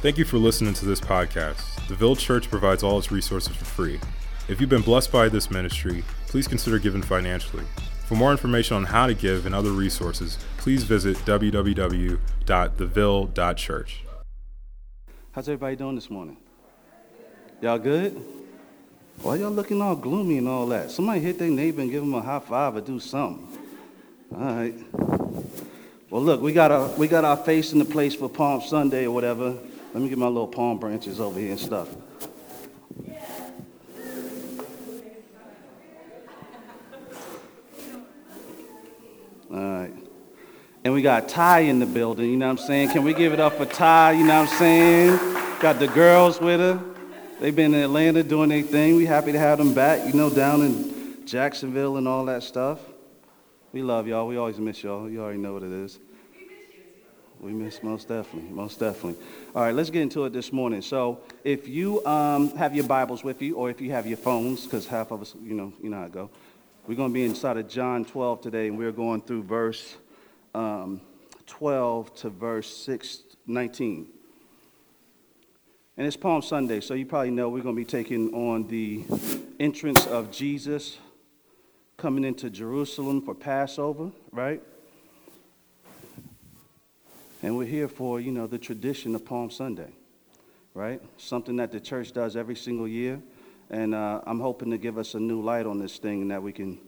Thank you for listening to this podcast. The Village Church provides all its resources for free. If you've been blessed by this ministry, please consider giving financially. For more information on how to give and other resources, please visit www.theville.church. How's everybody doing this morning? Y'all good? Why y'all looking all gloomy and all that? Somebody hit their neighbor and give them a high five or do something. All right. Well, look, we got our we got our face in the place for Palm Sunday or whatever. Let me get my little palm branches over here and stuff. All right. And we got Ty in the building, you know what I'm saying? Can we give it up for Ty, you know what I'm saying? Got the girls with her. They've been in Atlanta doing their thing. We happy to have them back, you know, down in Jacksonville and all that stuff. We love y'all. We always miss y'all. You already know what it is. We miss most definitely, most definitely. All right, let's get into it this morning. So, if you um, have your Bibles with you, or if you have your phones, because half of us, you know, you know how it go. We're going to be inside of John 12 today, and we're going through verse um, 12 to verse 6, 19. And it's Palm Sunday, so you probably know we're going to be taking on the entrance of Jesus coming into Jerusalem for Passover, right? And we're here for, you know, the tradition of Palm Sunday, right? Something that the church does every single year. And uh, I'm hoping to give us a new light on this thing and that we can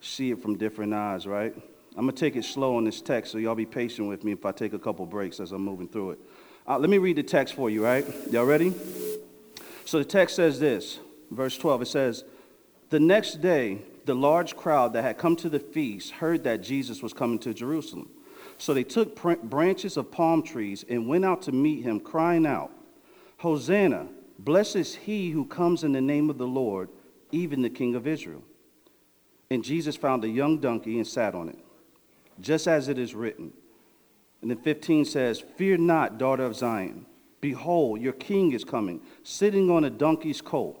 see it from different eyes, right? I'm going to take it slow on this text, so y'all be patient with me if I take a couple breaks as I'm moving through it. Uh, let me read the text for you, right? Y'all ready? So the text says this, verse 12. It says, The next day, the large crowd that had come to the feast heard that Jesus was coming to Jerusalem. So they took branches of palm trees and went out to meet him, crying out, Hosanna, blessed is he who comes in the name of the Lord, even the King of Israel. And Jesus found a young donkey and sat on it, just as it is written. And then 15 says, Fear not, daughter of Zion. Behold, your king is coming, sitting on a donkey's colt.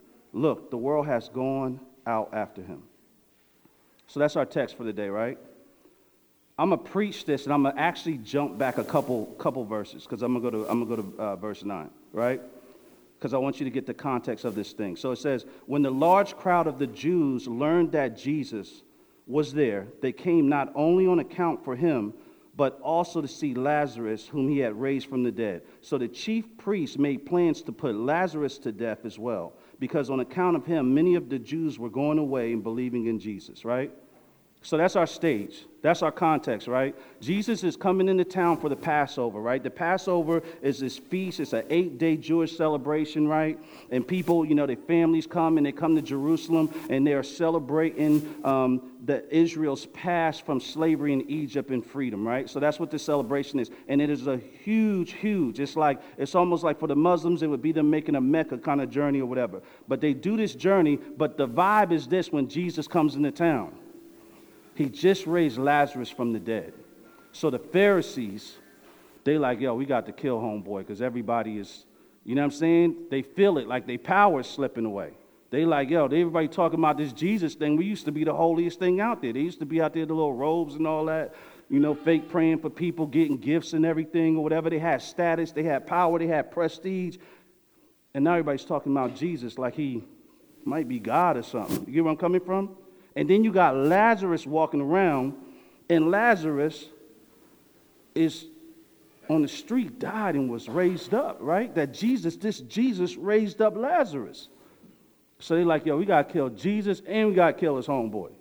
Look, the world has gone out after him. So that's our text for the day, right? I'm gonna preach this, and I'm gonna actually jump back a couple couple verses because I'm gonna go to I'm gonna go to uh, verse nine, right? Because I want you to get the context of this thing. So it says, when the large crowd of the Jews learned that Jesus was there, they came not only on account for him, but also to see Lazarus, whom he had raised from the dead. So the chief priests made plans to put Lazarus to death as well because on account of him, many of the Jews were going away and believing in Jesus, right? So that's our stage. That's our context, right? Jesus is coming into town for the Passover, right? The Passover is this feast. It's an eight-day Jewish celebration, right? And people, you know, their families come and they come to Jerusalem and they are celebrating um, the Israel's past from slavery in Egypt and freedom, right? So that's what this celebration is, and it is a huge, huge. It's like it's almost like for the Muslims, it would be them making a Mecca kind of journey or whatever. But they do this journey, but the vibe is this when Jesus comes into town. He just raised Lazarus from the dead. So the Pharisees, they like, yo, we got to kill homeboy because everybody is, you know what I'm saying? They feel it like their power is slipping away. They like, yo, everybody talking about this Jesus thing. We used to be the holiest thing out there. They used to be out there, the little robes and all that, you know, fake praying for people, getting gifts and everything or whatever. They had status, they had power, they had prestige. And now everybody's talking about Jesus like he might be God or something. You get where I'm coming from? And then you got Lazarus walking around, and Lazarus is on the street, died and was raised up, right? That Jesus, this Jesus raised up Lazarus. So they're like, yo, we got to kill Jesus and we got to kill his homeboy.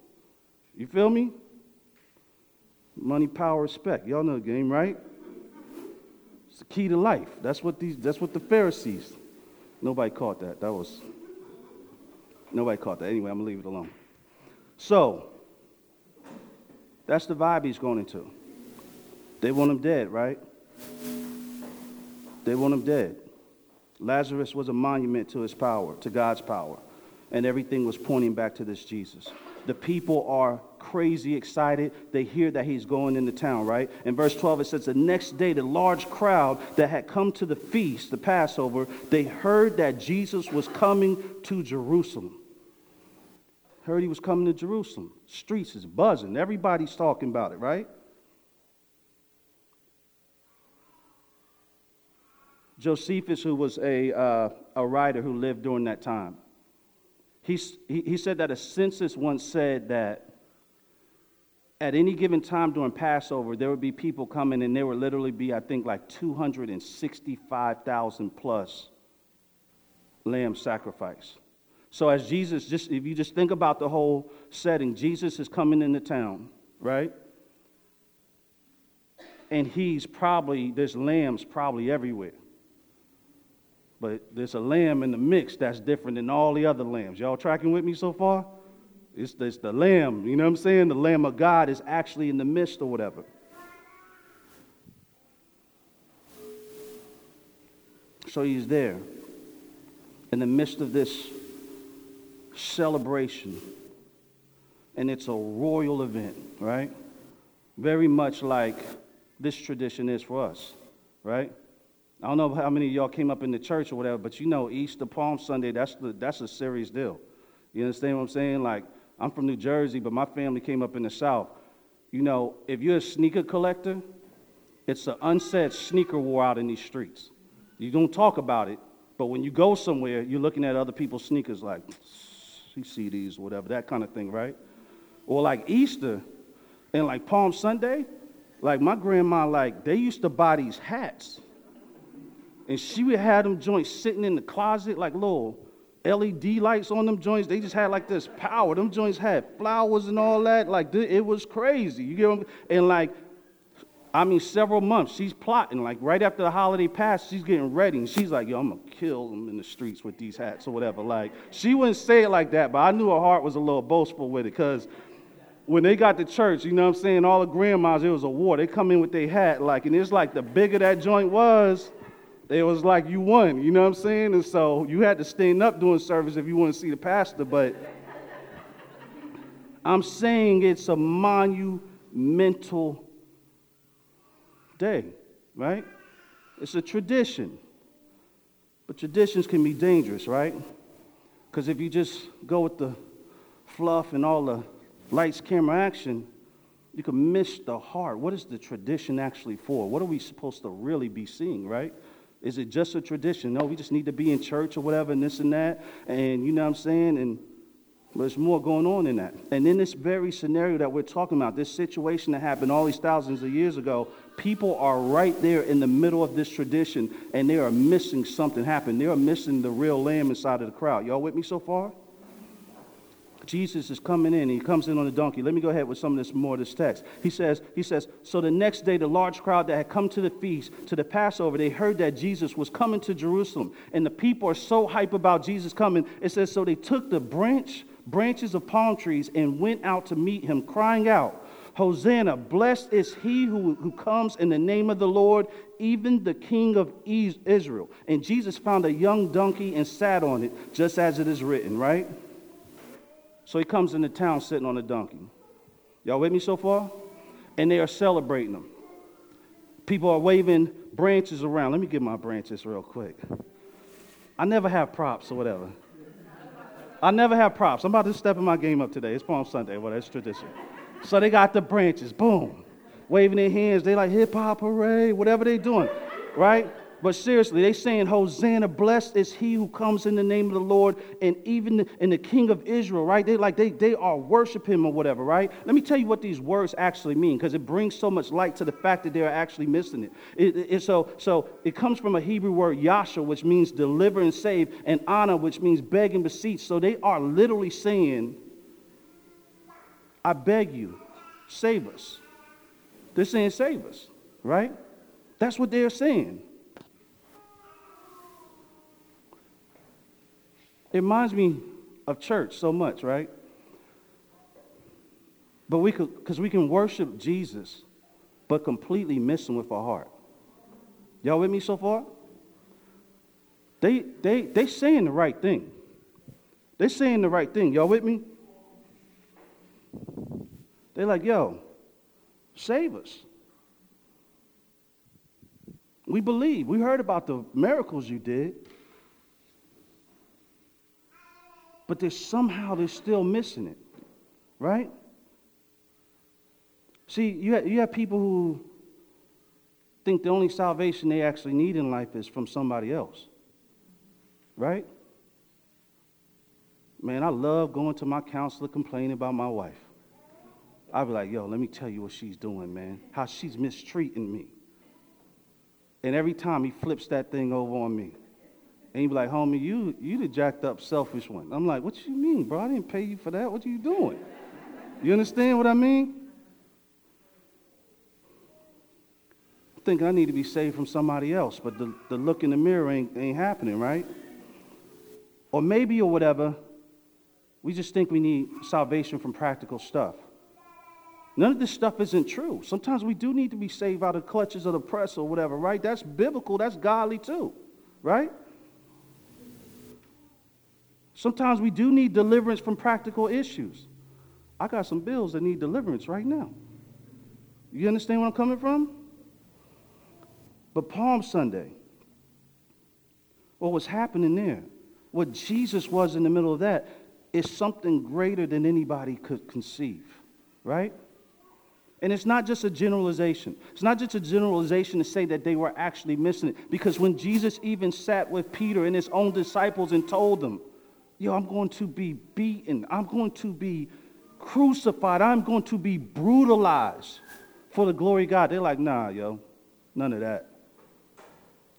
You feel me? Money, power, respect. Y'all know the game, right? It's the key to life. That's what these that's what the Pharisees. Nobody caught that. That was nobody caught that. Anyway, I'm gonna leave it alone. So, that's the vibe he's going into. They want him dead, right? They want him dead. Lazarus was a monument to his power, to God's power. And everything was pointing back to this Jesus. The people are crazy excited. They hear that he's going into town, right? In verse 12, it says, The next day, the large crowd that had come to the feast, the Passover, they heard that Jesus was coming to Jerusalem. Heard he was coming to Jerusalem. Streets is buzzing. Everybody's talking about it, right? Josephus, who was a, uh, a writer who lived during that time, he, he said that a census once said that at any given time during Passover, there would be people coming, and there would literally be, I think, like 265,000 plus lamb sacrifice. So, as Jesus, just if you just think about the whole setting, Jesus is coming into town, right? And he's probably, there's lambs probably everywhere. But there's a lamb in the mix that's different than all the other lambs. Y'all tracking with me so far? It's, it's the lamb, you know what I'm saying? The lamb of God is actually in the midst or whatever. So he's there in the midst of this celebration. And it's a royal event, right? Very much like this tradition is for us, right? I don't know how many of y'all came up in the church or whatever, but you know, Easter, Palm Sunday, that's, the, that's a serious deal. You understand what I'm saying? Like, I'm from New Jersey, but my family came up in the South. You know, if you're a sneaker collector, it's an unsaid sneaker war out in these streets. You don't talk about it, but when you go somewhere, you're looking at other people's sneakers like, see these, whatever, that kind of thing, right? Or like Easter and like Palm Sunday, like my grandma, like, they used to buy these hats and she would have them joints sitting in the closet like little LED lights on them joints. They just had like this power. Them joints had flowers and all that. Like it was crazy. You get what I'm, and like I mean, several months she's plotting. Like right after the holiday passed, she's getting ready, and she's like, "Yo, I'm gonna kill them in the streets with these hats or whatever." Like she wouldn't say it like that, but I knew her heart was a little boastful with it because when they got to church, you know what I'm saying, all the grandmas, it was a war. They come in with their hat, like, and it's like the bigger that joint was, it was like you won, you know what I'm saying? And so you had to stand up doing service if you want to see the pastor, but I'm saying it's a monumental day, right? It's a tradition. But traditions can be dangerous, right? Because if you just go with the fluff and all the lights, camera, action, you can miss the heart. What is the tradition actually for? What are we supposed to really be seeing, right? Is it just a tradition? No, we just need to be in church or whatever and this and that. And you know what I'm saying? And there's more going on in that. And in this very scenario that we're talking about, this situation that happened all these thousands of years ago, people are right there in the middle of this tradition and they are missing something happen. They are missing the real lamb inside of the crowd. Y'all with me so far? Jesus is coming in. He comes in on a donkey. Let me go ahead with some of this more of this text. He says, he says, so the next day, the large crowd that had come to the feast, to the Passover, they heard that Jesus was coming to Jerusalem. And the people are so hype about Jesus coming. It says, so they took the branch, branches of palm trees and went out to meet him, crying out, Hosanna, blessed is he who, who comes in the name of the Lord, even the King of Israel. And Jesus found a young donkey and sat on it, just as it is written, right? So he comes into town sitting on a donkey. Y'all with me so far? And they are celebrating him. People are waving branches around. Let me get my branches real quick. I never have props or whatever. I never have props. I'm about to step in my game up today. It's Palm Sunday. Well, that's tradition. So they got the branches, boom, waving their hands. They like hip hop hooray, whatever they doing, right? But seriously, they saying, Hosanna, blessed is he who comes in the name of the Lord, and even in the King of Israel, right? They like they they are worship him or whatever, right? Let me tell you what these words actually mean, because it brings so much light to the fact that they're actually missing it. It, it, it. so so it comes from a Hebrew word yasha, which means deliver and save, and honor, which means beg and beseech. So they are literally saying, I beg you, save us. They're saying save us, right? That's what they're saying. It reminds me of church so much, right? But we could, because we can worship Jesus, but completely miss him with our heart. Y'all with me so far? They, they, they saying the right thing. They're saying the right thing. Y'all with me? They're like, yo, save us. We believe. We heard about the miracles you did. But there's somehow they're still missing it. Right? See, you have, you have people who think the only salvation they actually need in life is from somebody else. Right? Man, I love going to my counselor complaining about my wife. I'd be like, yo, let me tell you what she's doing, man. How she's mistreating me. And every time he flips that thing over on me. And he'd be like, homie, you, you the jacked up, selfish one. I'm like, what you mean, bro? I didn't pay you for that. What are you doing? You understand what I mean? i thinking I need to be saved from somebody else, but the, the look in the mirror ain't, ain't happening, right? Or maybe, or whatever, we just think we need salvation from practical stuff. None of this stuff isn't true. Sometimes we do need to be saved out of clutches of the press or whatever, right? That's biblical, that's godly too, right? Sometimes we do need deliverance from practical issues. I got some bills that need deliverance right now. You understand where I'm coming from? But Palm Sunday, what was happening there, what Jesus was in the middle of that, is something greater than anybody could conceive, right? And it's not just a generalization. It's not just a generalization to say that they were actually missing it. Because when Jesus even sat with Peter and his own disciples and told them, Yo, I'm going to be beaten, I'm going to be crucified, I'm going to be brutalized for the glory of God. They're like, Nah, yo, none of that.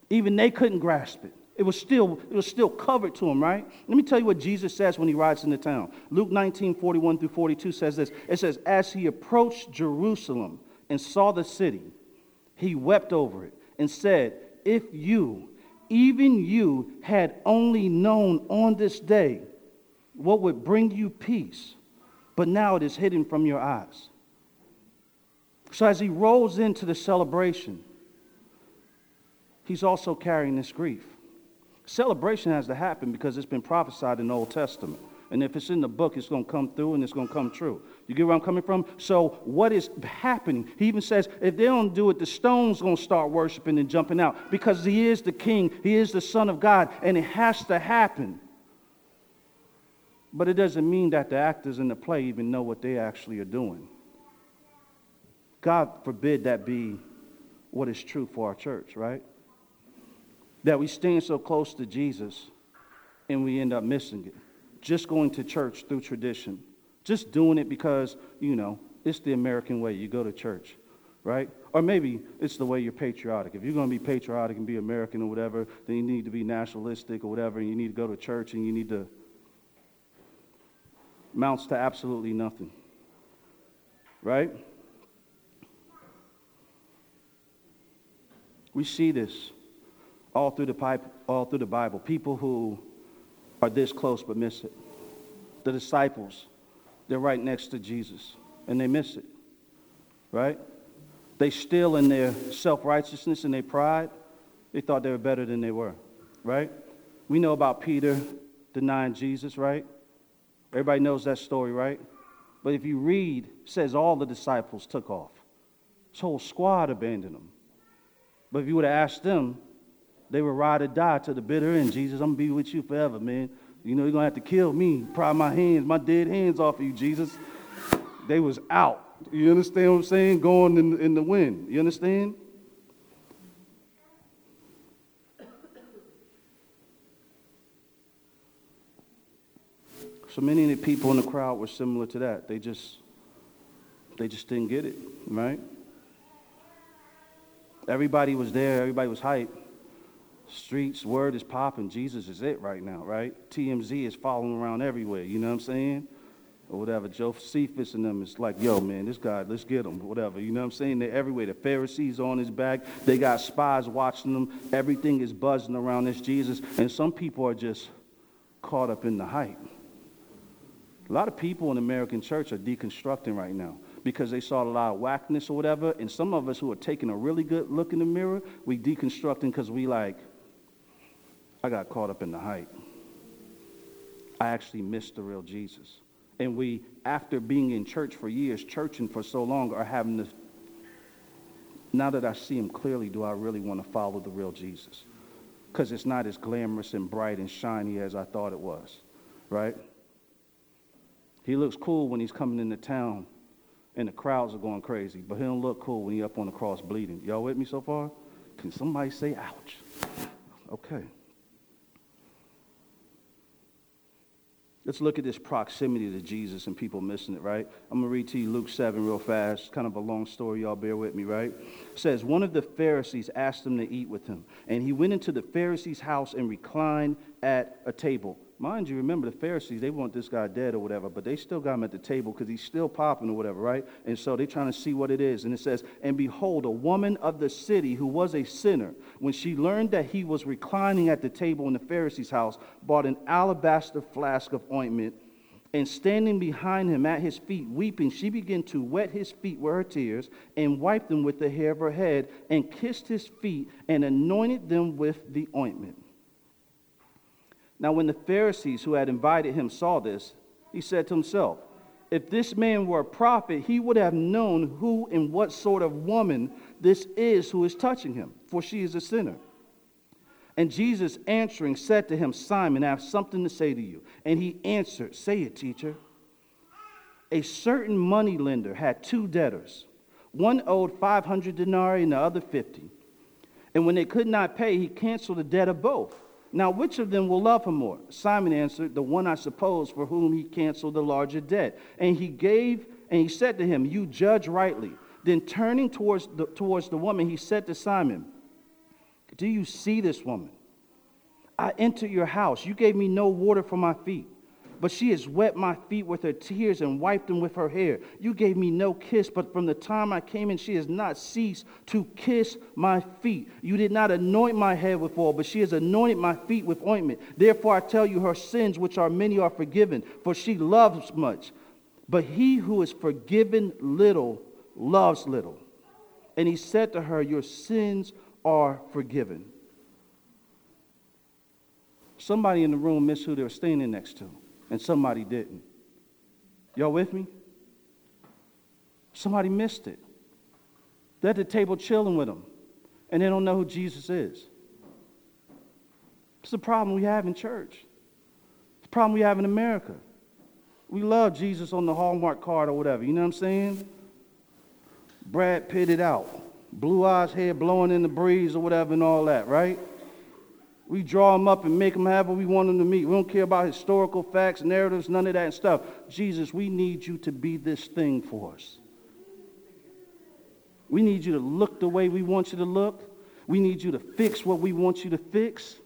Even they couldn't grasp it. It was still, it was still covered to him, right? Let me tell you what Jesus says when he rides into town. Luke 19, 41 through 42 says this. It says, As he approached Jerusalem and saw the city, he wept over it and said, If you, even you, had only known on this day what would bring you peace, but now it is hidden from your eyes. So as he rolls into the celebration, he's also carrying this grief. Celebration has to happen because it's been prophesied in the Old Testament. And if it's in the book, it's going to come through and it's going to come true. You get where I'm coming from? So, what is happening? He even says, if they don't do it, the stone's going to start worshiping and jumping out because he is the king, he is the Son of God, and it has to happen. But it doesn't mean that the actors in the play even know what they actually are doing. God forbid that be what is true for our church, right? That we stand so close to Jesus and we end up missing it. Just going to church through tradition, just doing it because, you know, it's the American way. You go to church, right? Or maybe it's the way you're patriotic. If you're going to be patriotic and be American or whatever, then you need to be nationalistic or whatever, and you need to go to church and you need to. Mounts to absolutely nothing, right? We see this all through the pipe, all through the Bible. People who are this close but miss it. The disciples, they're right next to Jesus and they miss it. Right? They still in their self-righteousness and their pride, they thought they were better than they were. Right? We know about Peter denying Jesus, right? Everybody knows that story, right? But if you read, says all the disciples took off. This whole squad abandoned them. But if you would have asked them, they were ride or die to the bitter end. Jesus, I'm gonna be with you forever, man. You know, you're gonna have to kill me, pry my hands, my dead hands off of you, Jesus. They was out. You understand what I'm saying? Going in, in the wind. You understand? So many of the people in the crowd were similar to that. They just they just didn't get it, right? Everybody was there, everybody was hyped. Streets, word is popping. Jesus is it right now, right? TMZ is following around everywhere. You know what I'm saying? Or whatever. Josephus and them is like, yo, man, this guy, let's get him. Whatever. You know what I'm saying? They're everywhere. The Pharisees on his back. They got spies watching them. Everything is buzzing around this Jesus. And some people are just caught up in the hype. A lot of people in American church are deconstructing right now because they saw a lot of whackness or whatever. And some of us who are taking a really good look in the mirror, we deconstructing because we like, I got caught up in the hype. I actually missed the real Jesus. And we, after being in church for years, churching for so long, are having this. Now that I see him clearly, do I really want to follow the real Jesus? Because it's not as glamorous and bright and shiny as I thought it was, right? He looks cool when he's coming into town and the crowds are going crazy, but he don't look cool when he's up on the cross bleeding. Y'all with me so far? Can somebody say ouch? Okay. Let's look at this proximity to Jesus and people missing it, right? I'm going to read to you Luke 7 real fast. Kind of a long story, y'all bear with me, right? It says, One of the Pharisees asked him to eat with him, and he went into the Pharisee's house and reclined at a table. Mind you, remember the Pharisees, they want this guy dead or whatever, but they still got him at the table because he's still popping or whatever, right? And so they're trying to see what it is. And it says, And behold, a woman of the city who was a sinner, when she learned that he was reclining at the table in the Pharisee's house, bought an alabaster flask of ointment. And standing behind him at his feet, weeping, she began to wet his feet with her tears and wiped them with the hair of her head and kissed his feet and anointed them with the ointment. Now, when the Pharisees who had invited him saw this, he said to himself, If this man were a prophet, he would have known who and what sort of woman this is who is touching him, for she is a sinner. And Jesus answering said to him, Simon, I have something to say to you. And he answered, Say it, teacher. A certain money lender had two debtors. One owed 500 denarii and the other 50. And when they could not pay, he canceled the debt of both. Now, which of them will love him more? Simon answered, The one, I suppose, for whom he canceled the larger debt. And he gave, and he said to him, You judge rightly. Then turning towards the, towards the woman, he said to Simon, Do you see this woman? I entered your house. You gave me no water for my feet but she has wet my feet with her tears and wiped them with her hair. You gave me no kiss, but from the time I came in, she has not ceased to kiss my feet. You did not anoint my head with oil, but she has anointed my feet with ointment. Therefore, I tell you, her sins, which are many, are forgiven, for she loves much. But he who is forgiven little loves little. And he said to her, Your sins are forgiven. Somebody in the room missed who they were standing next to and somebody didn't. Y'all with me? Somebody missed it. They're at the table chilling with them, and they don't know who Jesus is. It's the problem we have in church. It's the problem we have in America. We love Jesus on the Hallmark card or whatever, you know what I'm saying? Brad pitted out, blue eyes, hair blowing in the breeze or whatever, and all that, right? We draw them up and make them have what we want them to meet. We don't care about historical facts, narratives, none of that stuff. Jesus, we need you to be this thing for us. We need you to look the way we want you to look. We need you to fix what we want you to fix.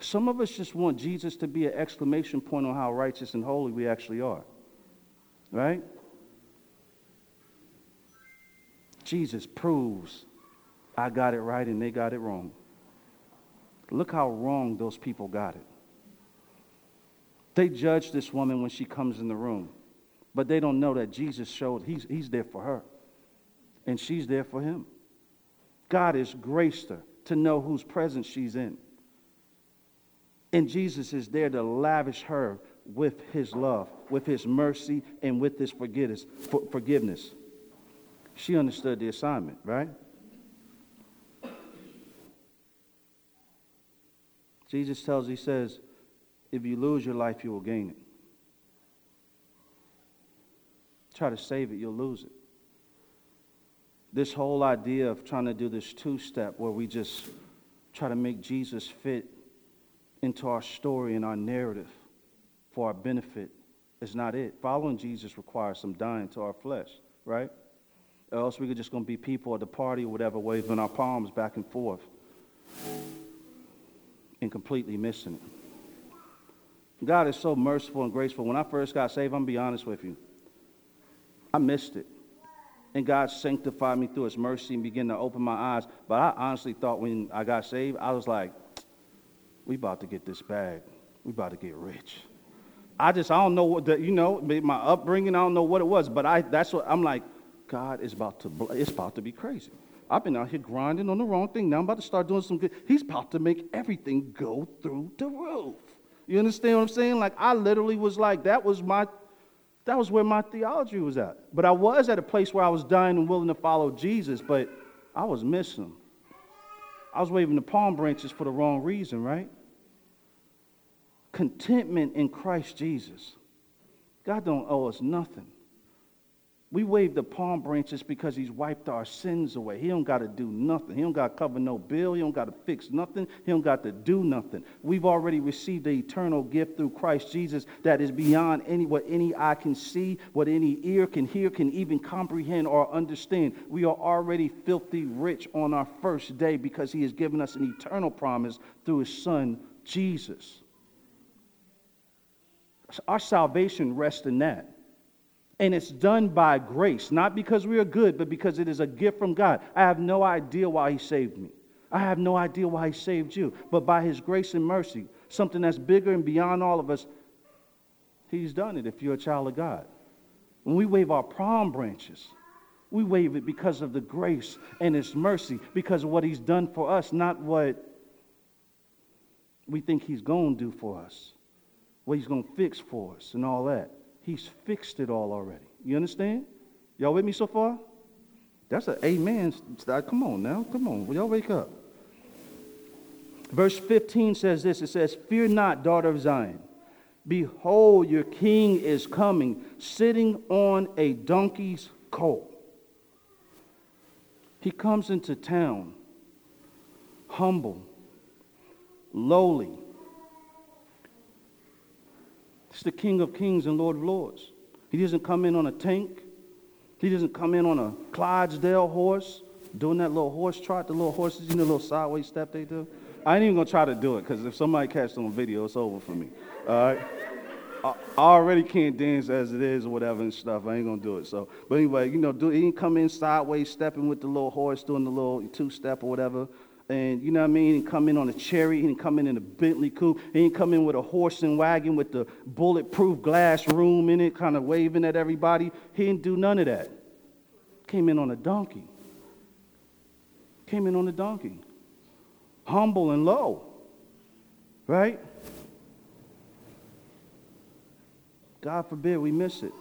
Some of us just want Jesus to be an exclamation point on how righteous and holy we actually are. Right? Jesus proves I got it right and they got it wrong. Look how wrong those people got it. They judge this woman when she comes in the room, but they don't know that Jesus showed he's, he's there for her and she's there for him. God has graced her to know whose presence she's in. And Jesus is there to lavish her with his love, with his mercy, and with his forgiveness. She understood the assignment, right? Jesus tells, he says, if you lose your life, you will gain it. Try to save it, you'll lose it. This whole idea of trying to do this two step where we just try to make Jesus fit into our story and our narrative for our benefit is not it. Following Jesus requires some dying to our flesh, right? Or else we're just going to be people at the party or whatever, waving our palms back and forth and completely missing it. God is so merciful and graceful. When I first got saved, I'm going to be honest with you, I missed it. And God sanctified me through His mercy and began to open my eyes. But I honestly thought when I got saved, I was like, we about to get this bag. We about to get rich. I just, I don't know what the, you know, my upbringing, I don't know what it was, but I, that's what, I'm like, God is about to, it's about to be crazy. I've been out here grinding on the wrong thing. Now I'm about to start doing some good. He's about to make everything go through the roof. You understand what I'm saying? Like I literally was like, that was my that was where my theology was at. But I was at a place where I was dying and willing to follow Jesus, but I was missing. I was waving the palm branches for the wrong reason, right? Contentment in Christ Jesus. God don't owe us nothing. We wave the palm branches because he's wiped our sins away. He don't got to do nothing. He don't got to cover no bill. He don't got to fix nothing. He don't got to do nothing. We've already received the eternal gift through Christ Jesus that is beyond any what any eye can see, what any ear can hear, can even comprehend or understand. We are already filthy rich on our first day because he has given us an eternal promise through his son Jesus. Our salvation rests in that. And it's done by grace, not because we are good, but because it is a gift from God. I have no idea why He saved me. I have no idea why He saved you. But by His grace and mercy, something that's bigger and beyond all of us, He's done it if you're a child of God. When we wave our palm branches, we wave it because of the grace and His mercy, because of what He's done for us, not what we think He's going to do for us, what He's going to fix for us, and all that. He's fixed it all already. You understand? Y'all with me so far? That's an amen. Uh, come on now. Come on. Y'all wake up. Verse 15 says this it says, Fear not, daughter of Zion. Behold, your king is coming, sitting on a donkey's colt. He comes into town humble, lowly, He's the King of Kings and Lord of Lords. He doesn't come in on a tank. He doesn't come in on a Clydesdale horse, doing that little horse trot, the little horses, you know, the little sideways step they do. I ain't even gonna try to do it because if somebody catches on video, it's over for me. All right. I already can't dance as it is or whatever and stuff. I ain't gonna do it. So, but anyway, you know, do, he didn't come in sideways, stepping with the little horse, doing the little two step or whatever and you know what I mean? He didn't come in on a cherry. He didn't come in in a Bentley coupe. He didn't come in with a horse and wagon with the bulletproof glass room in it, kind of waving at everybody. He didn't do none of that. Came in on a donkey. Came in on a donkey. Humble and low. Right? God forbid we miss it.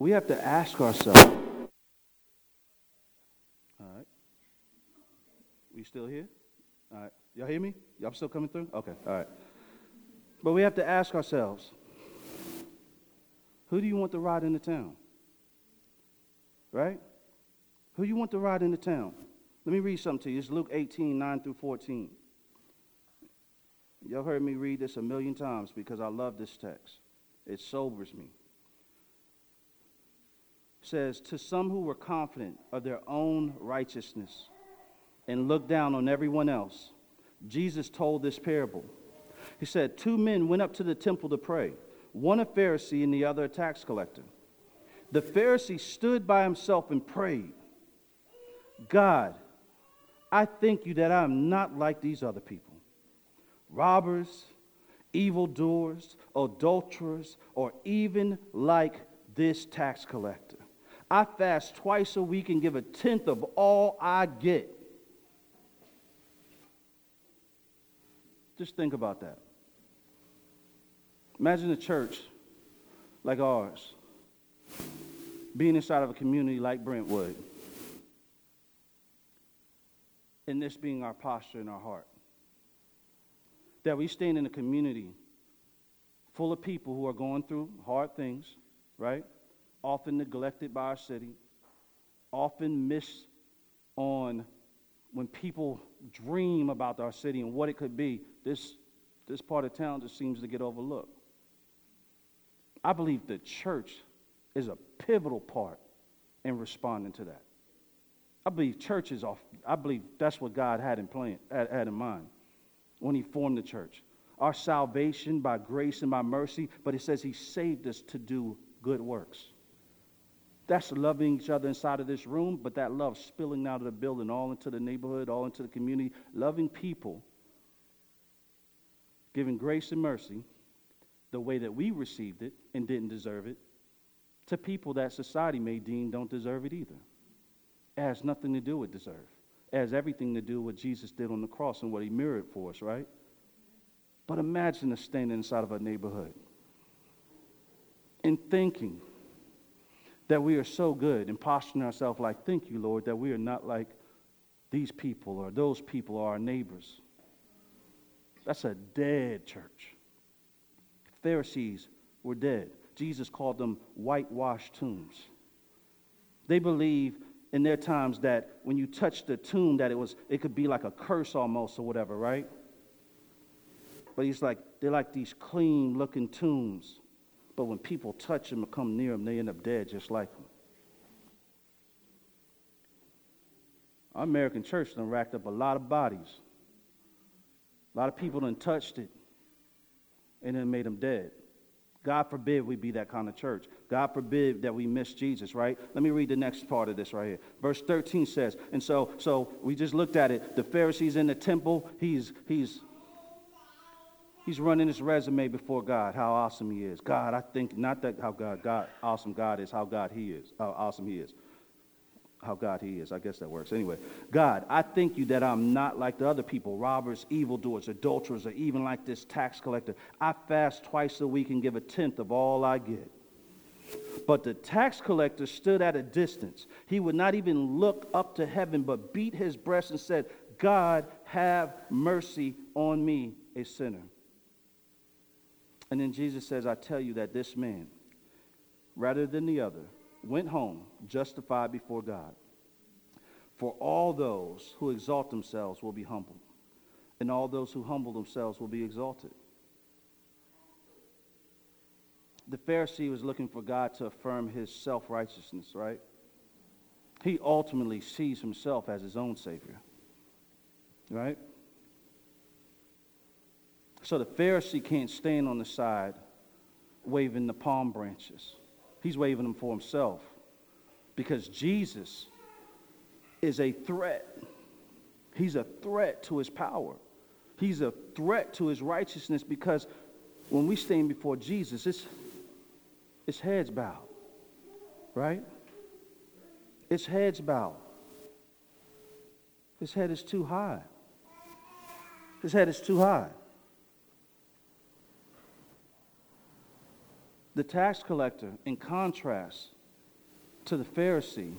We have to ask ourselves. All right. We still here? All right. Y'all hear me? Y'all still coming through? Okay. All right. But we have to ask ourselves who do you want to ride into town? Right? Who you want to ride into town? Let me read something to you. It's Luke 18, 9 through 14. Y'all heard me read this a million times because I love this text. It sobers me says, To some who were confident of their own righteousness and looked down on everyone else, Jesus told this parable. He said, Two men went up to the temple to pray, one a Pharisee and the other a tax collector. The Pharisee stood by himself and prayed, God, I thank you that I am not like these other people robbers, evildoers, adulterers, or even like this tax collector. I fast twice a week and give a tenth of all I get. Just think about that. Imagine a church like ours being inside of a community like Brentwood, and this being our posture in our heart. That we stand in a community full of people who are going through hard things, right? Often neglected by our city, often missed on when people dream about our city and what it could be. This, this part of town just seems to get overlooked. I believe the church is a pivotal part in responding to that. I believe church is off. I believe that's what God had in plan, had, had in mind when He formed the church. Our salvation by grace and by mercy, but He says He saved us to do good works. That's loving each other inside of this room, but that love spilling out of the building, all into the neighborhood, all into the community, loving people, giving grace and mercy the way that we received it and didn't deserve it, to people that society may deem don't deserve it either. It has nothing to do with deserve. It has everything to do with what Jesus did on the cross and what he mirrored for us, right? But imagine us standing inside of a neighborhood and thinking that we are so good and posturing ourselves like, thank you, Lord, that we are not like these people or those people or our neighbors. That's a dead church. Pharisees were dead. Jesus called them whitewashed tombs. They believe in their times that when you touch the tomb that it was it could be like a curse almost or whatever, right? But he's like they're like these clean looking tombs. But when people touch them or come near them, they end up dead just like them. Our American church done racked up a lot of bodies. A lot of people done touched it and then made them dead. God forbid we be that kind of church. God forbid that we miss Jesus, right? Let me read the next part of this right here. Verse 13 says, and so so we just looked at it. The Pharisees in the temple, he's he's he's running his resume before God, how awesome he is. God, I think not that how God God awesome God is, how God he is, how awesome he is how God He is. I guess that works. Anyway, God, I thank you that I'm not like the other people robbers, evildoers, adulterers, or even like this tax collector. I fast twice a week and give a tenth of all I get. But the tax collector stood at a distance. He would not even look up to heaven, but beat his breast and said, God, have mercy on me, a sinner. And then Jesus says, I tell you that this man, rather than the other, went home justified before God. For all those who exalt themselves will be humbled, and all those who humble themselves will be exalted. The Pharisee was looking for God to affirm his self righteousness, right? He ultimately sees himself as his own Savior, right? So the Pharisee can't stand on the side waving the palm branches. He's waving them for himself because Jesus is a threat. He's a threat to his power. He's a threat to his righteousness because when we stand before Jesus, it's, it's heads bowed, right? It's heads bowed. His head is too high. His head is too high. The tax collector, in contrast to the Pharisee,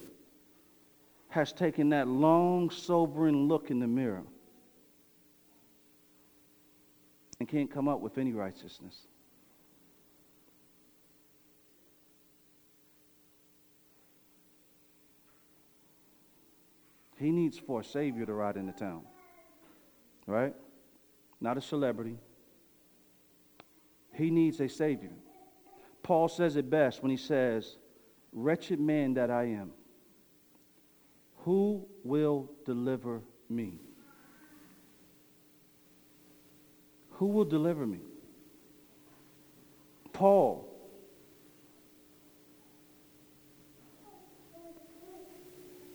has taken that long, sobering look in the mirror and can't come up with any righteousness. He needs for a Savior to ride into town, right? Not a celebrity. He needs a Savior. Paul says it best when he says, Wretched man that I am, who will deliver me? Who will deliver me? Paul.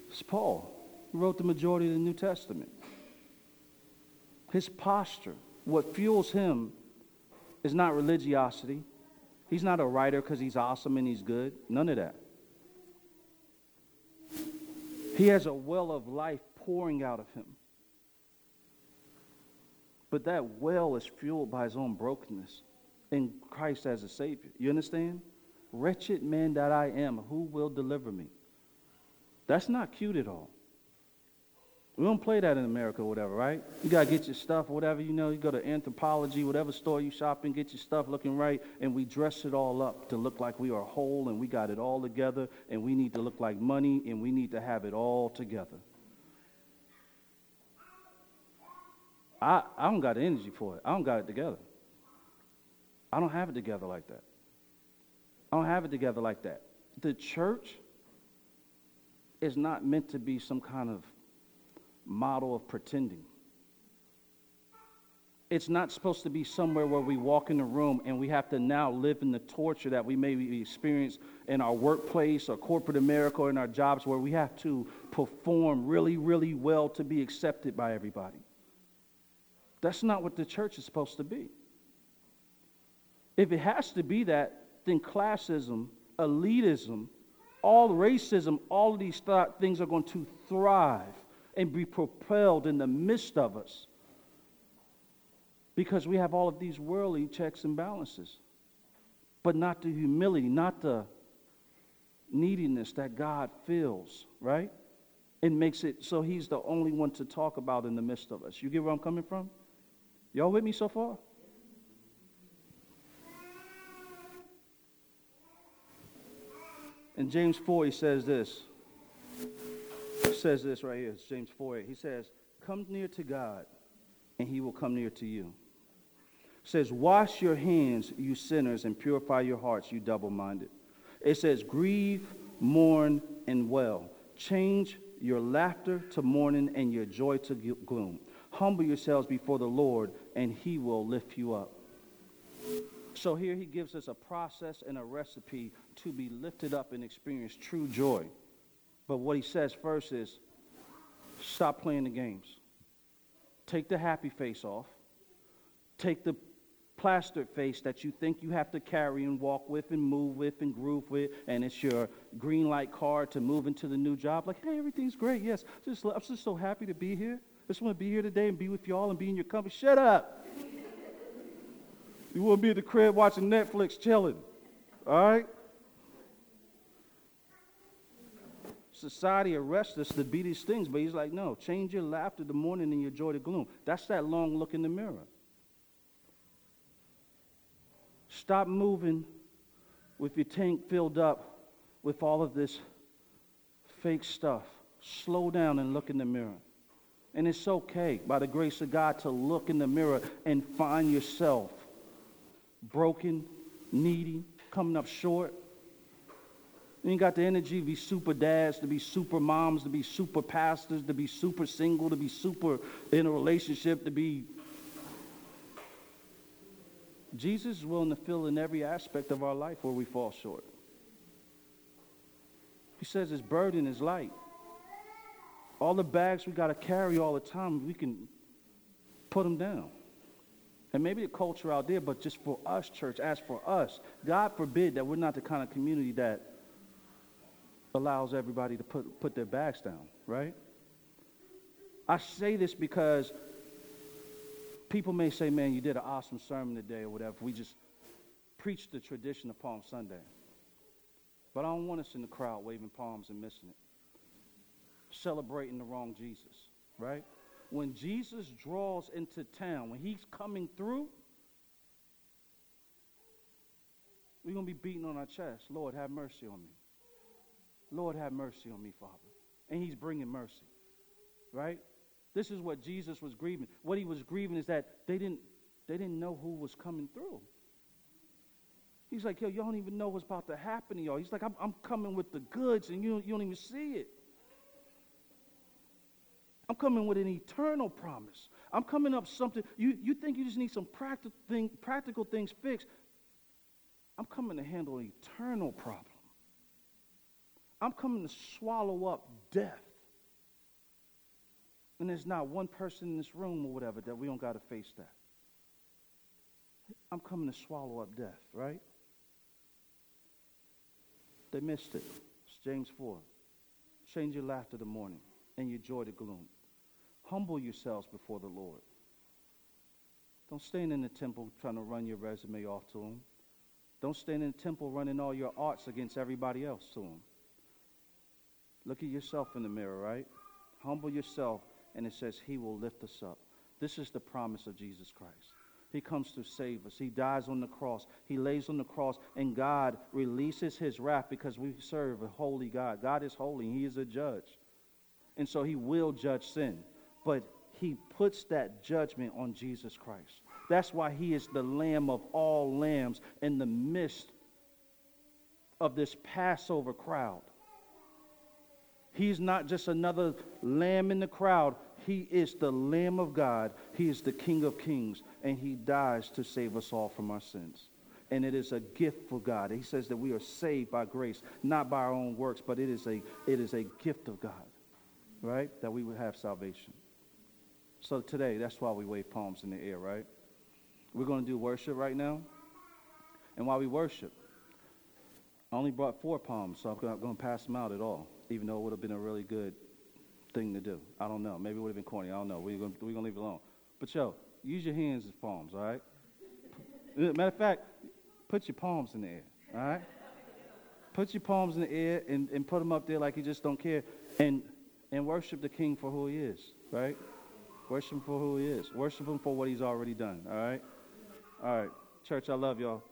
It's Paul who wrote the majority of the New Testament. His posture, what fuels him, is not religiosity He's not a writer because he's awesome and he's good. None of that. He has a well of life pouring out of him. But that well is fueled by his own brokenness in Christ as a Savior. You understand? Wretched man that I am, who will deliver me? That's not cute at all. We don't play that in America or whatever, right? You got to get your stuff, whatever, you know. You go to Anthropologie, whatever store you shop in, get your stuff looking right, and we dress it all up to look like we are whole and we got it all together, and we need to look like money, and we need to have it all together. I, I don't got the energy for it. I don't got it together. I don't have it together like that. I don't have it together like that. The church is not meant to be some kind of model of pretending. It's not supposed to be somewhere where we walk in the room and we have to now live in the torture that we may experience in our workplace or corporate America or in our jobs where we have to perform really, really well to be accepted by everybody. That's not what the church is supposed to be. If it has to be that, then classism elitism, all racism, all of these th- things are going to thrive and be propelled in the midst of us because we have all of these worldly checks and balances, but not the humility, not the neediness that God feels, right? And makes it so He's the only one to talk about in the midst of us. You get where I'm coming from? Y'all with me so far? In James 4, he says this. Says this right here. James 4 8. He says, Come near to God, and he will come near to you. says, Wash your hands, you sinners, and purify your hearts, you double minded. It says, Grieve, mourn, and well. Change your laughter to mourning and your joy to gloom. Humble yourselves before the Lord, and he will lift you up. So here he gives us a process and a recipe to be lifted up and experience true joy. But what he says first is stop playing the games. Take the happy face off. Take the plastered face that you think you have to carry and walk with and move with and groove with, and it's your green light card to move into the new job. Like, hey, everything's great. Yes, just, I'm just so happy to be here. I just want to be here today and be with y'all and be in your company. Shut up. you want to be at the crib watching Netflix, chilling. All right? Society arrests us to be these things, but he's like, no, change your laughter to mourning and your joy to gloom. That's that long look in the mirror. Stop moving with your tank filled up with all of this fake stuff. Slow down and look in the mirror. And it's okay, by the grace of God, to look in the mirror and find yourself broken, needy, coming up short. You ain't got the energy to be super dads, to be super moms, to be super pastors, to be super single, to be super in a relationship, to be Jesus is willing to fill in every aspect of our life where we fall short. He says his burden is light. All the bags we got to carry all the time, we can put them down. And maybe the culture out there, but just for us, church, as for us, God forbid that we're not the kind of community that allows everybody to put, put their bags down, right? I say this because people may say, man, you did an awesome sermon today or whatever. We just preached the tradition of Palm Sunday. But I don't want us in the crowd waving palms and missing it. Celebrating the wrong Jesus, right? When Jesus draws into town, when he's coming through, we're going to be beating on our chest. Lord, have mercy on me. Lord, have mercy on me, Father. And he's bringing mercy, right? This is what Jesus was grieving. What he was grieving is that they didn't, they didn't know who was coming through. He's like, yo, y'all don't even know what's about to happen to y'all. He's like, I'm, I'm coming with the goods and you, you don't even see it. I'm coming with an eternal promise. I'm coming up something. You, you think you just need some practical, thing, practical things fixed. I'm coming to handle an eternal problem. I'm coming to swallow up death. And there's not one person in this room or whatever that we don't got to face that. I'm coming to swallow up death, right? They missed it. It's James 4. Change your laughter to mourning and your joy to gloom. Humble yourselves before the Lord. Don't stand in the temple trying to run your resume off to him. Don't stand in the temple running all your arts against everybody else to him. Look at yourself in the mirror, right? Humble yourself and it says he will lift us up. This is the promise of Jesus Christ. He comes to save us. He dies on the cross. He lays on the cross, and God releases his wrath because we serve a holy God. God is holy, he is a judge. And so he will judge sin. But he puts that judgment on Jesus Christ. That's why he is the lamb of all lambs in the midst of this Passover crowd. He's not just another lamb in the crowd. He is the Lamb of God. He is the King of Kings, and He dies to save us all from our sins. And it is a gift for God. He says that we are saved by grace, not by our own works, but it is a, it is a gift of God, right? That we would have salvation. So today, that's why we wave palms in the air, right? We're going to do worship right now. And while we worship, I only brought four palms, so I'm not going to pass them out at all, even though it would have been a really good thing to do. I don't know. Maybe it would have been corny. I don't know. We're going we to leave it alone. But yo, use your hands as palms, all right? Uh, matter of fact, put your palms in the air, all right? Put your palms in the air and, and put them up there like you just don't care. And, and worship the king for who he is, right? Worship him for who he is. Worship him for what he's already done, all right? All right. Church, I love y'all.